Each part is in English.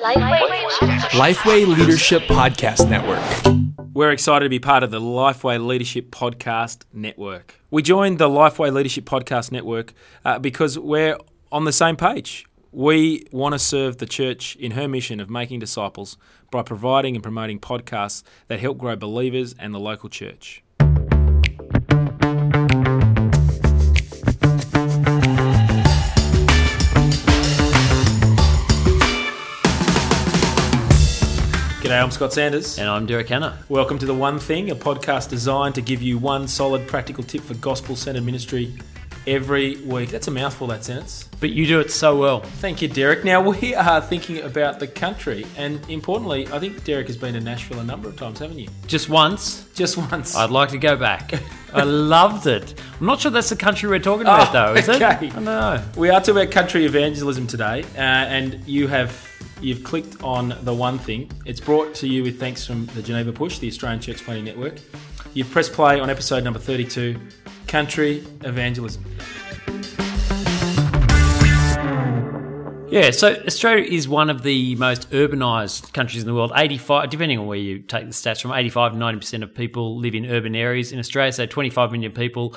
Lifeway Leadership Podcast Network. We're excited to be part of the Lifeway Leadership Podcast Network. We joined the Lifeway Leadership Podcast Network uh, because we're on the same page. We want to serve the church in her mission of making disciples by providing and promoting podcasts that help grow believers and the local church. G'day, I'm Scott Sanders. And I'm Derek Hanna. Welcome to The One Thing, a podcast designed to give you one solid practical tip for gospel centered ministry every week. That's a mouthful, that sentence. But you do it so well. Thank you, Derek. Now, we are thinking about the country, and importantly, I think Derek has been to Nashville a number of times, haven't you? Just once. Just once. I'd like to go back. I loved it. I'm not sure that's the country we're talking about, Oh, though, is okay. it? I don't know. We are talking about country evangelism today, uh, and you have you've clicked on the one thing. It's brought to you with thanks from the Geneva Push, the Australian Church Planting Network. You've pressed play on episode number 32, Country Evangelism. Yeah, so Australia is one of the most urbanised countries in the world. 85, depending on where you take the stats from, 85 to 90% of people live in urban areas in Australia. So 25 million people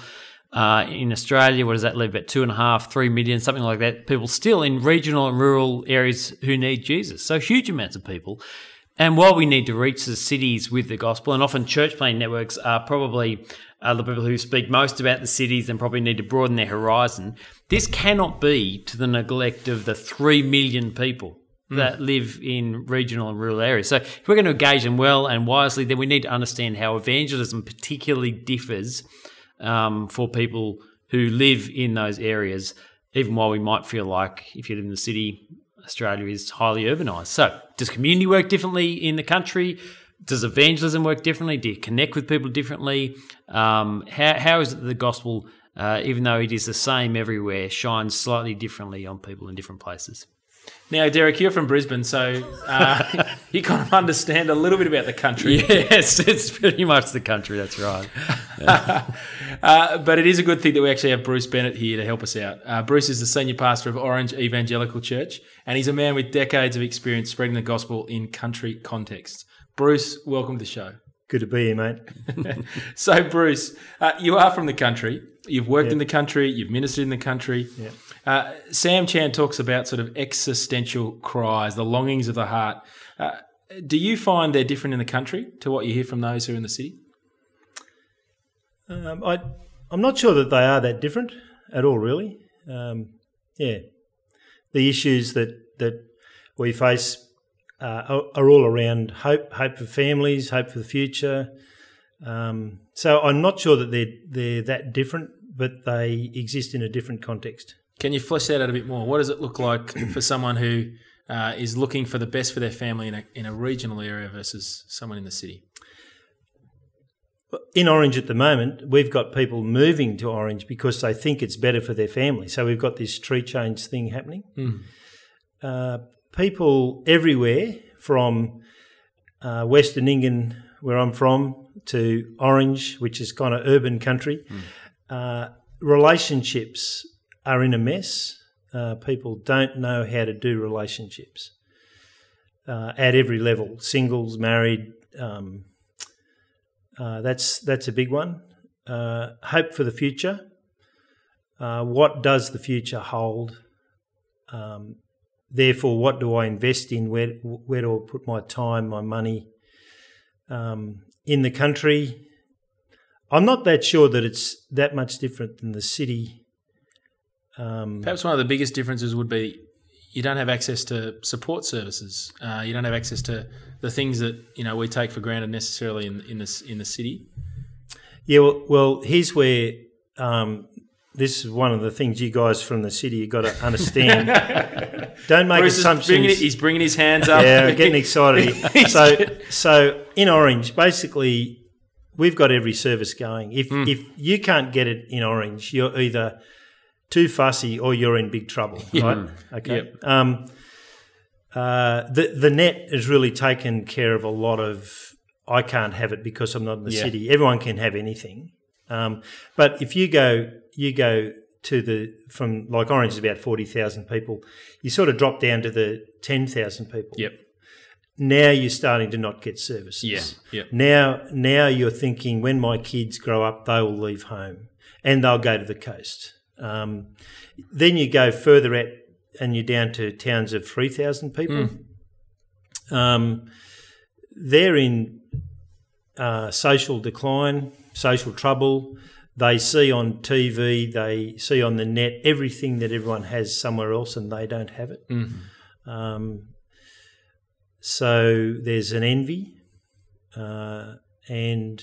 uh, in Australia. What does that leave? About two and a half, three million, something like that. People still in regional and rural areas who need Jesus. So huge amounts of people. And while we need to reach the cities with the gospel, and often church planting networks are probably uh, the people who speak most about the cities and probably need to broaden their horizon, this cannot be to the neglect of the 3 million people that live in regional and rural areas. So if we're going to engage them well and wisely, then we need to understand how evangelism particularly differs um, for people who live in those areas, even while we might feel like if you live in the city, Australia is highly urbanised. So, does community work differently in the country? Does evangelism work differently? Do you connect with people differently? Um, how, how is it that the gospel, uh, even though it is the same everywhere, shines slightly differently on people in different places? Now, Derek, you're from Brisbane, so uh, you kind of understand a little bit about the country. Yes, it's pretty much the country. That's right. Uh, but it is a good thing that we actually have Bruce Bennett here to help us out. Uh, Bruce is the senior pastor of Orange Evangelical Church, and he's a man with decades of experience spreading the gospel in country contexts. Bruce, welcome to the show. Good to be here, mate. So, Bruce, uh, you are from the country. You've worked Yeah. in the country. You've ministered in the country. Yeah. Uh, Sam Chan talks about sort of existential cries, the longings of the heart. Uh, do you find they're different in the country to what you hear from those who are in the city? Um, I, I'm not sure that they are that different at all, really. Um, yeah, the issues that that we face uh, are, all around hope, hope for families, hope for the future. Um, so I'm not sure that they're they're that different, but they exist in a different context. Can you flesh that out a bit more? What does it look like for someone who uh, is looking for the best for their family in a, in a regional area versus someone in the city? In Orange at the moment, we've got people moving to Orange because they think it's better for their family. So we've got this tree change thing happening. Uh, people everywhere from uh, Western England, where I'm from, to Orange, which is kind of urban country, uh, relationships are in a mess. Uh, people don't know how to do relationships uh, at every level singles, married. Um, uh, that's that's a big one. Uh, hope for the future. Uh, what does the future hold? Um, therefore, what do I invest in? Where where do I put my time, my money? Um, in the country, I'm not that sure that it's that much different than the city. Um, Perhaps one of the biggest differences would be you don't have access to support services. Uh, you don't have access to the things that you know we take for granted necessarily in in the in the city. Yeah, well, well here's where um, this is one of the things you guys from the city you got to understand. Don't make Bruce assumptions. bringing he's bringing his hands up. yeah, getting excited. So, so in Orange, basically, we've got every service going. If Hmm. if you can't get it in Orange, you're either too fussy or you're in big trouble, right? Okay. Yep. Um, uh, the the net has really taken care of a lot of. I can't have it because I'm not in the Yeah. city. Everyone can have anything, um, but if you go, you go to the from like Orange is about forty thousand people. You sort of drop down to the 10,000 people. Yep. Now you're starting to not get services. Yeah. Yep. Now, now you're thinking when my kids grow up, they will leave home and they'll go to the coast. Um, then you go further out and you're down to towns of 3,000 people. Um, they're in uh, social decline, social trouble. They see on TV, they see on the net everything that everyone has somewhere else and they don't have it. Um, so there's an envy, uh, and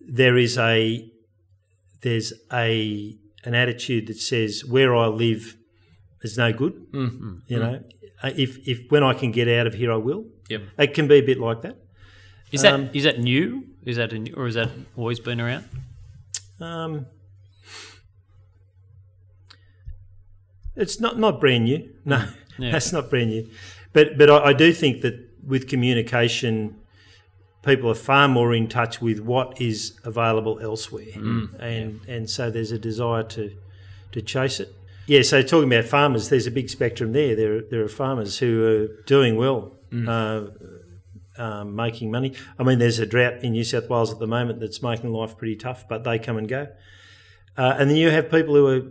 there is a there's a an attitude that says where I live is no good. Mm-hmm. You know, Uh, if if when I can get out of here, I will. Yep. It can be a bit like that. Is that Um, is that new? Is that a new, or has that always been around? Um, it's not not brand new. No, Yeah. that's not brand new. But but I, I do think that with communication, people are far more in touch with what is available elsewhere, and and so there's a desire to to chase it. Yeah. So talking about farmers, there's a big spectrum there. There there are farmers who are doing well. Uh, um, making money. I mean, there's a drought in New South Wales at the moment that's making life pretty tough, but they come and go. Uh, and then you have people who are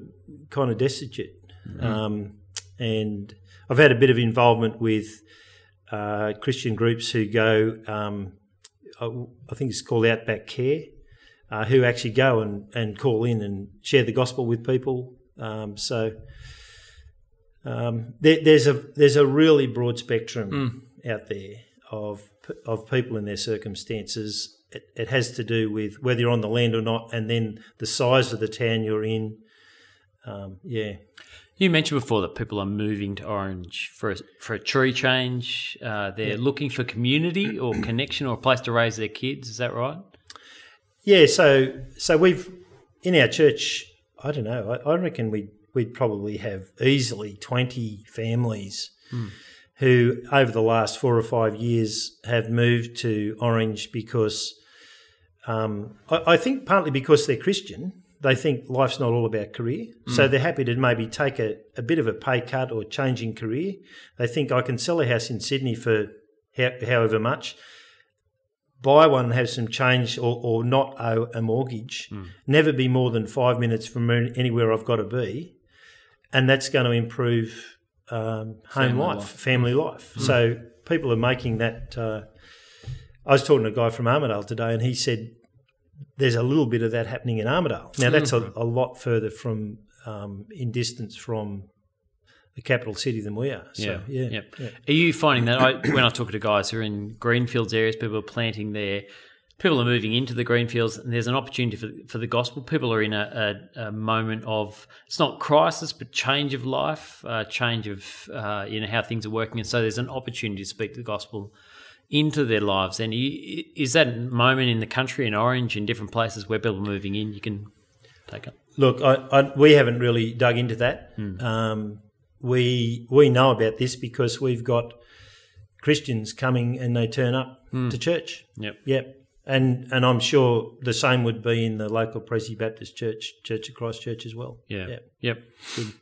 kind of destitute. Um, and I've had a bit of involvement with uh, Christian groups who go, um, I, I think it's called Outback Care, uh, who actually go and, and call in and share the gospel with people. Um, so um, there, there's a there's a really broad spectrum out there of of people in their circumstances. It, it has to do with whether you're on the land or not, and then the size of the town you're in. Um, yeah, You mentioned before that people are moving to Orange for a, for a tree change. Uh, they're looking for community or connection or a place to raise their kids. Is that right? yeah. So so we've in our church. I don't know. I, I reckon we we'd probably have easily twenty families who, over the last four or five years, have moved to Orange because um, I, I think partly because they're Christian. They think life's not all about career. So they're happy to maybe take a, a bit of a pay cut or changing career. They think I can sell a house in Sydney for how, however much, buy one, have some change or, or not owe a mortgage, never be more than five minutes from anywhere I've got to be. And that's going to improve um, home Family life, life. family life. So people are making that. Uh, I was talking to a guy from Armidale today, and he said there's a little bit of that happening in Armidale. Now that's a, a lot further from um, in distance from the capital city than we are. So, yeah, Yep. yeah. Are you finding that I, when I talk to guys who are in greenfields areas, people are planting there, people are moving into the greenfields, and there's an opportunity for, for the gospel. People are in a, a, a moment of it's not crisis, but change of life, uh, change of uh, you know how things are working, and so there's an opportunity to speak the gospel into their lives. And you, is that moment in the country, in Orange, in different places where people are moving in, you can take up. Look, I, I, we haven't really dug into that. Um, we we know about this because we've got Christians coming and they turn up to church. Yep. Yep. And and I'm sure the same would be in the local Presi Baptist Church, Church of Christ Church as well. Yeah. Yep. Yep. Good.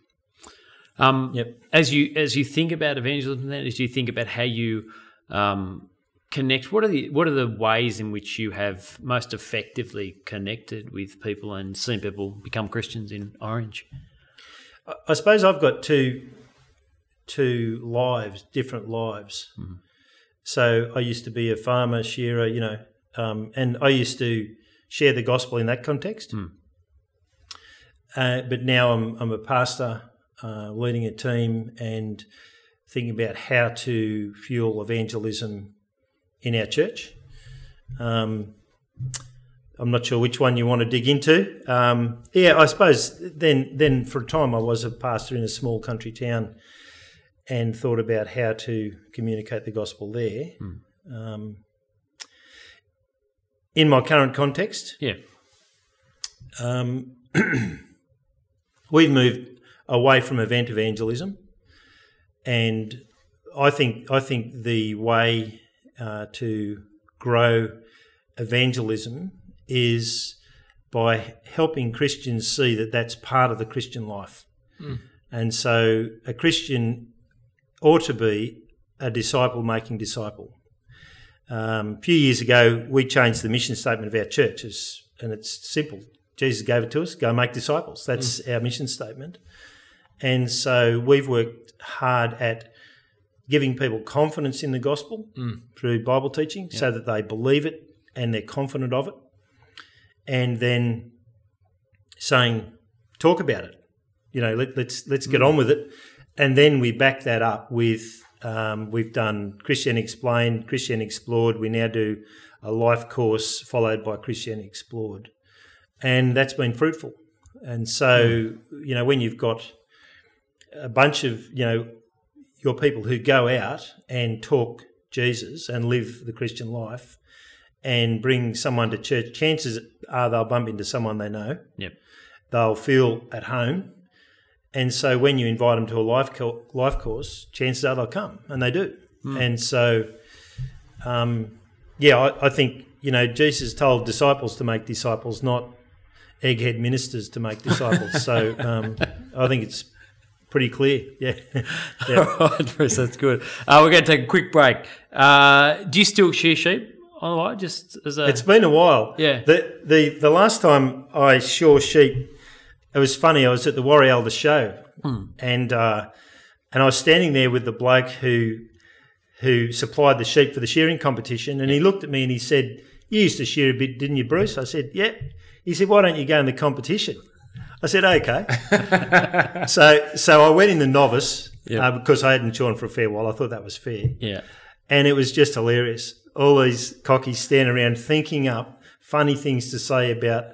Um, Yep. As you as you think about evangelism, then as you think about how you um, connect, what are the what are the ways in which you have most effectively connected with people and seen people become Christians in Orange? I- suppose I've got two two lives, different lives. So I used to be a farmer, shearer, you know, um, and I used to share the gospel in that context. Uh, but now I'm I'm a pastor, uh, leading a team and thinking about how to fuel evangelism in our church. Um, I'm not sure which one you want to dig into. Um, yeah, I suppose then then for a time I was a pastor in a small country town and thought about how to communicate the gospel there. Um, in my current context, Yeah. um, we've moved away from event evangelism, and I think I think the way uh, to grow evangelism is by helping Christians see that that's part of the Christian life, and so a Christian ought to be a disciple making disciple. Um, a few years ago, we changed the mission statement of our churches, and it's simple. Jesus gave it to us go make disciples. That's our mission statement. And so we've worked hard at giving people confidence in the gospel mm. through Bible teaching so that they believe it and they're confident of it. And then saying, talk about it. You know, let, let's let's get mm. on with it. And then we back that up with um, we've done Christianity Explained, Christianity Explored. We now do a life course followed by Christianity Explored, and that's been fruitful. And so, mm. you know, when you've got a bunch of you know your people who go out and talk Jesus and live the Christian life and bring someone to church, chances are they'll bump into someone they know. Yep. They'll feel at home. And so when you invite them to a life, co- life course, chances are they'll come, and they do. And so, um, yeah, I, I think, you know, Jesus told disciples to make disciples, not egghead ministers to make disciples. so um, I think it's pretty clear. Yeah. yeah. All right, Bruce, that's good. Uh, we're going to take a quick break. Uh, do you still shear sheep on the? Just as a It's been a while. Yeah. The the the last time I saw sheep, it was funny. I was at the Warrior Elder show, and uh, and I was standing there with the bloke who who supplied the sheep for the shearing competition, and he looked at me and he said, "You used to shear a bit, didn't you, Bruce?" I said, "Yeah." He said, "Why don't you go in the competition?" I said, "Okay." so so I went in the novice Yeah. uh, because I hadn't shorn for a fair while. I thought that was fair yeah. and it was just hilarious. All these cockies standing around thinking up funny things to say about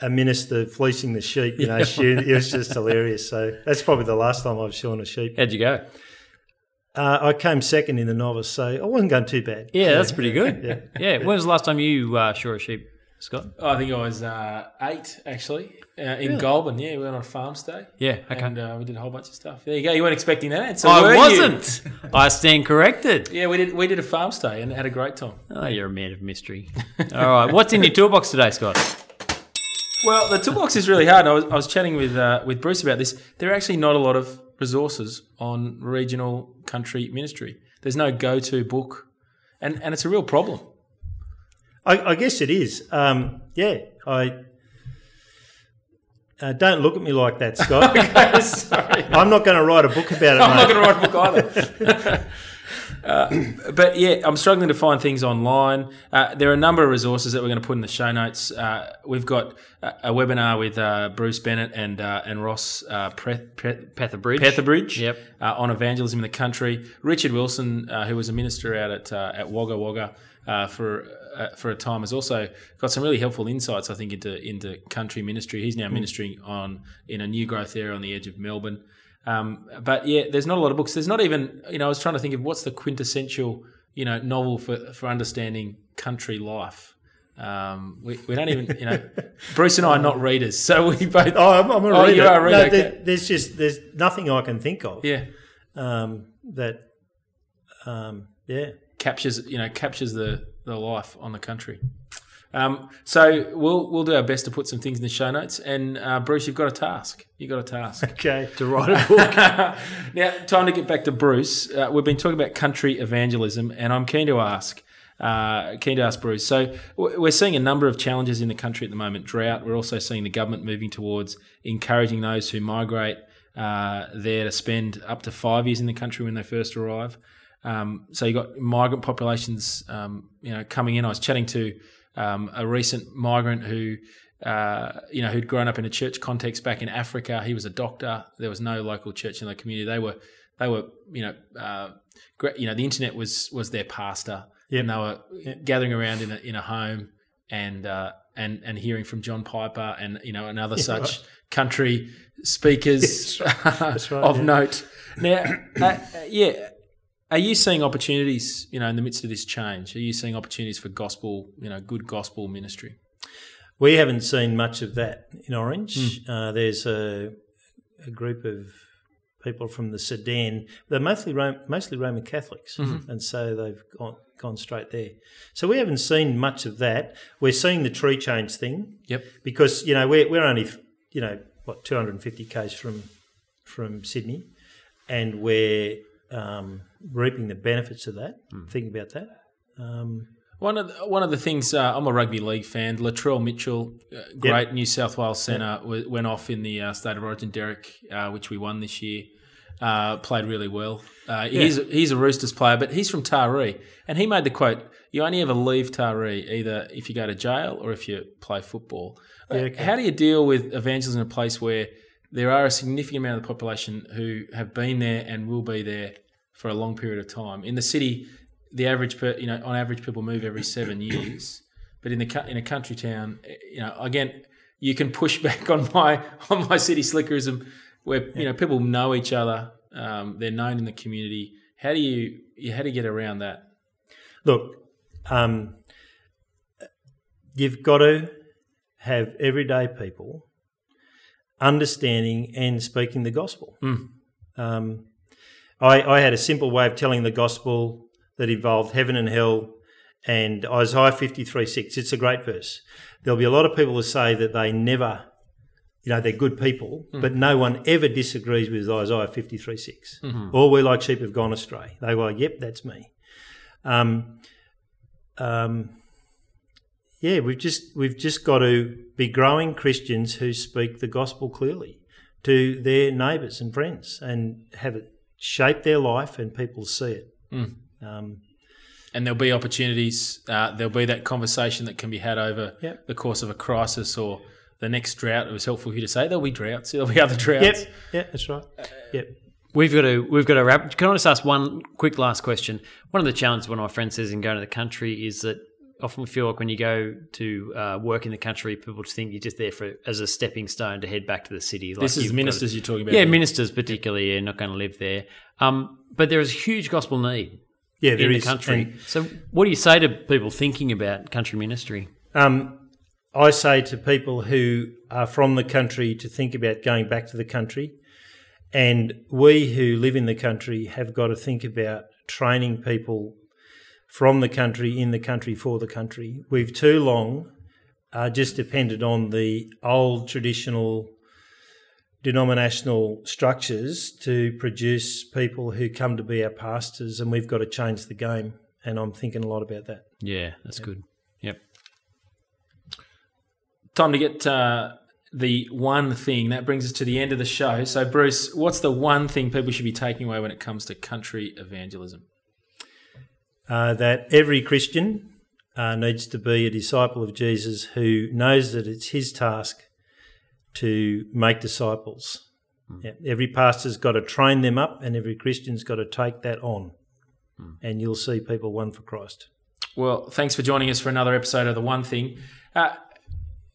a minister fleecing the sheep. You know, it was just hilarious. So that's probably the last time I've shorn a sheep. How'd you go? Uh, I came second in the novice, so I wasn't going too bad. Yeah, that's pretty good. Yeah. When was the last time you uh, shore a sheep, Scott? I think I was uh, eight actually uh, in Goulburn. Yeah, we went on a farm stay. Yeah, okay. and uh, we did a whole bunch of stuff. There you go. You weren't expecting that answer. I were wasn't. I stand corrected. Yeah, we did. We did a farm stay and had a great time. Oh, you're a man of mystery. All right. What's in your toolbox today, Scott? Well, the toolbox is really hard. I was, I was chatting with uh, with Bruce about this. There are actually not a lot of resources on regional country ministry. There's no go to book, and and it's a real problem. I, I guess it is. Um, yeah, I. Uh, don't look at me like that, Scott. Sorry. I'm not going to write a book about it, I'm not going to write a book either. uh, but yeah, I'm struggling to find things online. Uh, there are a number of resources that we're going to put in the show notes. Uh, we've got a, a webinar with uh, Bruce Bennett and uh, and Ross uh, Pre- Pre- Pethybridge. Pethybridge Yep. uh, on evangelism in the country. Richard Wilson, uh, who was a minister out at uh, at Wagga Wagga uh, for uh, for a time, has also got some really helpful insights, I think, into into country ministry. He's now ministering on in a new growth area on the edge of Melbourne. Um, but yeah, there's not a lot of books. There's not even you know I was trying to think of what's the quintessential you know novel for for understanding country life. Um, we, we don't even you know Bruce and I are not readers, so we both Oh, I'm, I'm a Oh, reader. you are a reader, No, okay. there- there's just there's nothing I can think of. yeah. um, that um, yeah captures you know captures the the life on the country. Um, so we'll we'll do our best to put some things in the show notes. And uh, Bruce, you've got a task. You've got a task. okay To write a book. now, time to get back to Bruce. Uh, we've been talking about country evangelism, and I'm keen to ask. Uh, keen to ask Bruce. So we're seeing a number of challenges in the country at the moment. Drought. We're also seeing the government moving towards encouraging those who migrate uh, there to spend up to five years in the country when they first arrive. Um, so you've got migrant populations, um, you know, coming in. I was chatting to um, a recent migrant who, uh, you know, who'd grown up in a church context back in Africa. He was a doctor. There was no local church in the community. They were, they were, you know, uh, gra- you know, the internet was was their pastor, Yep. and they were gathering around in a in a home and uh, and and hearing from John Piper and you know and other such country speakers right, of yeah. note. Now, uh, yeah, are you seeing opportunities? You know, in the midst of this change, are you seeing opportunities for gospel? You know, good gospel ministry. we haven't seen much of that in Orange. Uh, there's a, a group of people from the Sudan. They're mostly mostly Roman Catholics, and so they've gone gone straight there. So we haven't seen much of that. We're seeing the tree change thing. Yep. because you know we're we're only you know what 250 k's from from Sydney, and we're um, reaping the benefits of that. Thinking about that. Um, One of the, one of the things uh, I'm a rugby league fan. Latrell Mitchell, uh, great New South Wales centre, w- went off in the uh, state of origin. Derek, uh, which we won this year, uh, played really well. Uh, He's he's a Roosters player, but he's from Taree, and he made the quote: "You only ever leave Taree either if you go to jail or if you play football." Uh, okay. How do you deal with evangelism in a place where there are a significant amount of the population who have been there and will be there for a long period of time? In the city, the average, per, you know, on average, people move every seven years. But in the in a country town, eh, you know, again, you can push back on my on my city slickerism, where you know people know each other, um, they're known in the community. How do you you- how do you get around that? Look, um, you've got to have everyday people understanding and speaking the gospel. Um, I, I had a simple way of telling the gospel that involved heaven and hell and Isaiah 53 6. It's a great verse. There'll be a lot of people who say that they never, you know, they're good people, but no one ever disagrees with Isaiah 53 6. All we like sheep have gone astray. They were like, yep, that's me. Um, um, yeah, we've just we've just got to be growing Christians who speak the gospel clearly to their neighbours and friends, and have it shape their life, and people see it. Um, And there'll be opportunities. Uh, there'll be that conversation that can be had over Yep. the course of a crisis or the next drought. It was helpful for you to say there'll be droughts. There'll be other droughts. yep, yeah, that's right. Yep. We've got to we've got to wrap. Can I just ask one quick last question? One of the challenges one of my friends says in going to the country is that often feel like when you go to uh, work in the country, people just think you're just there for as a stepping stone to head back to the city. Like This is ministers to- you're talking about. yeah, ministers particularly are not going to live there. Um, but there is a huge gospel need Yeah, there in is the country. And, so, what do you say to people thinking about country ministry? um, I say to people who are from the country to think about going back to the country, and we who live in the country have got to think about training people from the country, in the country, for the country. We've too long uh, just depended on the old traditional denominational structures to produce people who come to be our pastors, and we've got to change the game. And I'm thinking a lot about that. Yeah, that's good. Yep. Time to get uh, the one thing. That brings us to the end of the show. So, Bruce, what's the one thing people should be taking away when it comes to country evangelism? Uh, that every Christian uh, needs to be a disciple of Jesus who knows that it's his task to make disciples. Yeah, every pastor's got to train them up, and every Christian's got to take that on. And you'll see people won for Christ. Well, thanks for joining us for another episode of The One Thing. Uh,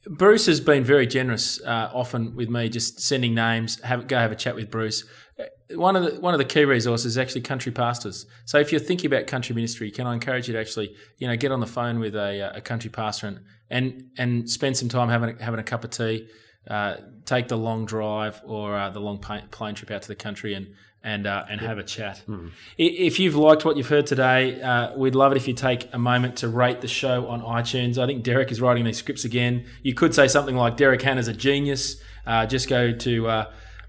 Bruce has been very generous, uh, often with me, just sending names. Have go have a chat with Bruce. Uh, One of the one of the key resources is actually country pastors. So if you're thinking about country ministry, can I encourage you to actually, you know, get on the phone with a, uh, a country pastor and and and spend some time having a, having a cup of tea, uh, take the long drive or uh, the long plane trip out to the country and and uh, and have a chat. I- If you've liked what you've heard today, uh, we'd love it if you take a moment to rate the show on iTunes. I think Derek is writing these scripts again. You could say something like Derek Hanna's a genius. Uh, just go to.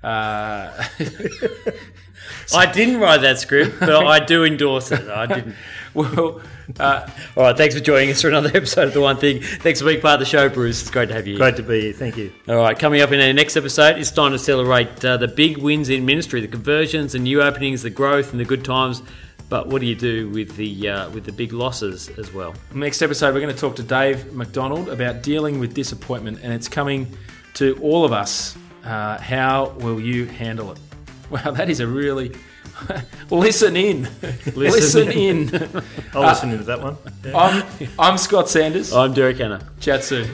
Uh, I didn't write that script, but I do endorse it. I didn't. well, uh, All right, thanks for joining us for another episode of The One Thing. Thanks for being part of the show, Bruce. It's great to have you. Great to be here. Thank you. All right, coming up in our next episode, it's time to celebrate uh, the big wins in ministry, the conversions, the new openings, the growth, and the good times. But what do you do with the uh, with the big losses as well? next episode, we're going to talk to Dave McDonald about dealing with disappointment, and it's coming to all of us. Uh, how will you handle it? Wow, that is a really listen in, listen, in. I'll listen into that one. Yeah. I'm I'm Scott Sanders. I'm Derek Hanna. Chat soon.